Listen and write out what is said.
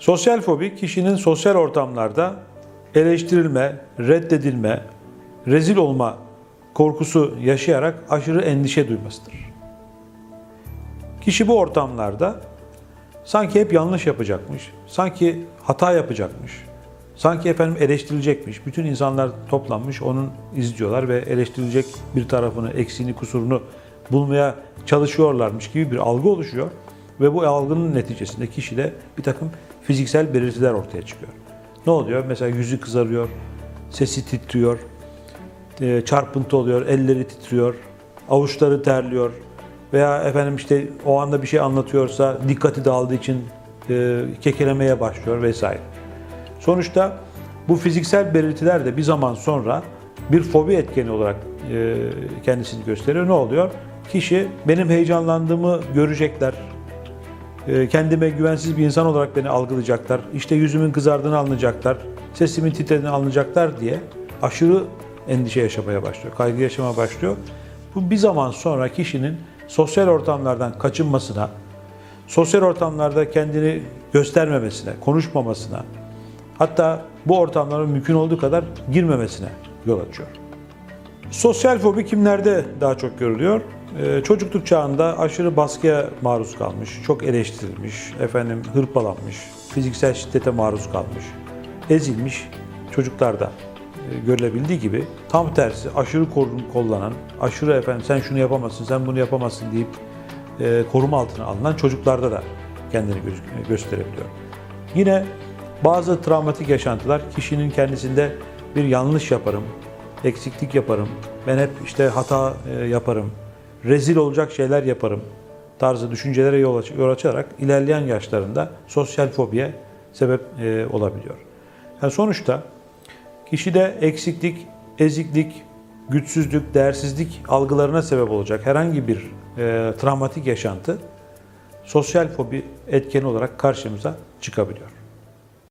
Sosyal fobi kişinin sosyal ortamlarda eleştirilme, reddedilme, rezil olma korkusu yaşayarak aşırı endişe duymasıdır. Kişi bu ortamlarda sanki hep yanlış yapacakmış, sanki hata yapacakmış, sanki efendim eleştirilecekmiş. Bütün insanlar toplanmış, onun izliyorlar ve eleştirilecek bir tarafını, eksiğini, kusurunu bulmaya çalışıyorlarmış gibi bir algı oluşuyor. Ve bu algının neticesinde kişide bir takım fiziksel belirtiler ortaya çıkıyor. Ne oluyor? Mesela yüzü kızarıyor, sesi titriyor, e, çarpıntı oluyor, elleri titriyor, avuçları terliyor veya efendim işte o anda bir şey anlatıyorsa dikkati dağıldığı için e, kekelemeye başlıyor vesaire. Sonuçta bu fiziksel belirtiler de bir zaman sonra bir fobi etkeni olarak e, kendisini gösteriyor. Ne oluyor? Kişi benim heyecanlandığımı görecekler, kendime güvensiz bir insan olarak beni algılayacaklar, işte yüzümün kızardığını anlayacaklar, sesimin titrediğini anlayacaklar diye aşırı endişe yaşamaya başlıyor, kaygı yaşamaya başlıyor. Bu bir zaman sonra kişinin sosyal ortamlardan kaçınmasına, sosyal ortamlarda kendini göstermemesine, konuşmamasına, hatta bu ortamlara mümkün olduğu kadar girmemesine yol açıyor. Sosyal fobi kimlerde daha çok görülüyor? Ee, çocukluk çağında aşırı baskıya maruz kalmış, çok eleştirilmiş, efendim hırpalanmış, fiziksel şiddete maruz kalmış, ezilmiş çocuklarda e, görülebildiği gibi tam tersi aşırı korun kollanan, aşırı efendim sen şunu yapamazsın, sen bunu yapamazsın deyip e, koruma altına alınan çocuklarda da kendini gö- gösterebiliyor. Yine bazı travmatik yaşantılar kişinin kendisinde bir yanlış yaparım, eksiklik yaparım, ben hep işte hata e, yaparım, rezil olacak şeyler yaparım tarzı düşüncelere yol, aç- yol açarak ilerleyen yaşlarında sosyal fobiye sebep e, olabiliyor. Yani sonuçta kişide eksiklik, eziklik, güçsüzlük, değersizlik algılarına sebep olacak herhangi bir e, travmatik yaşantı sosyal fobi etkeni olarak karşımıza çıkabiliyor.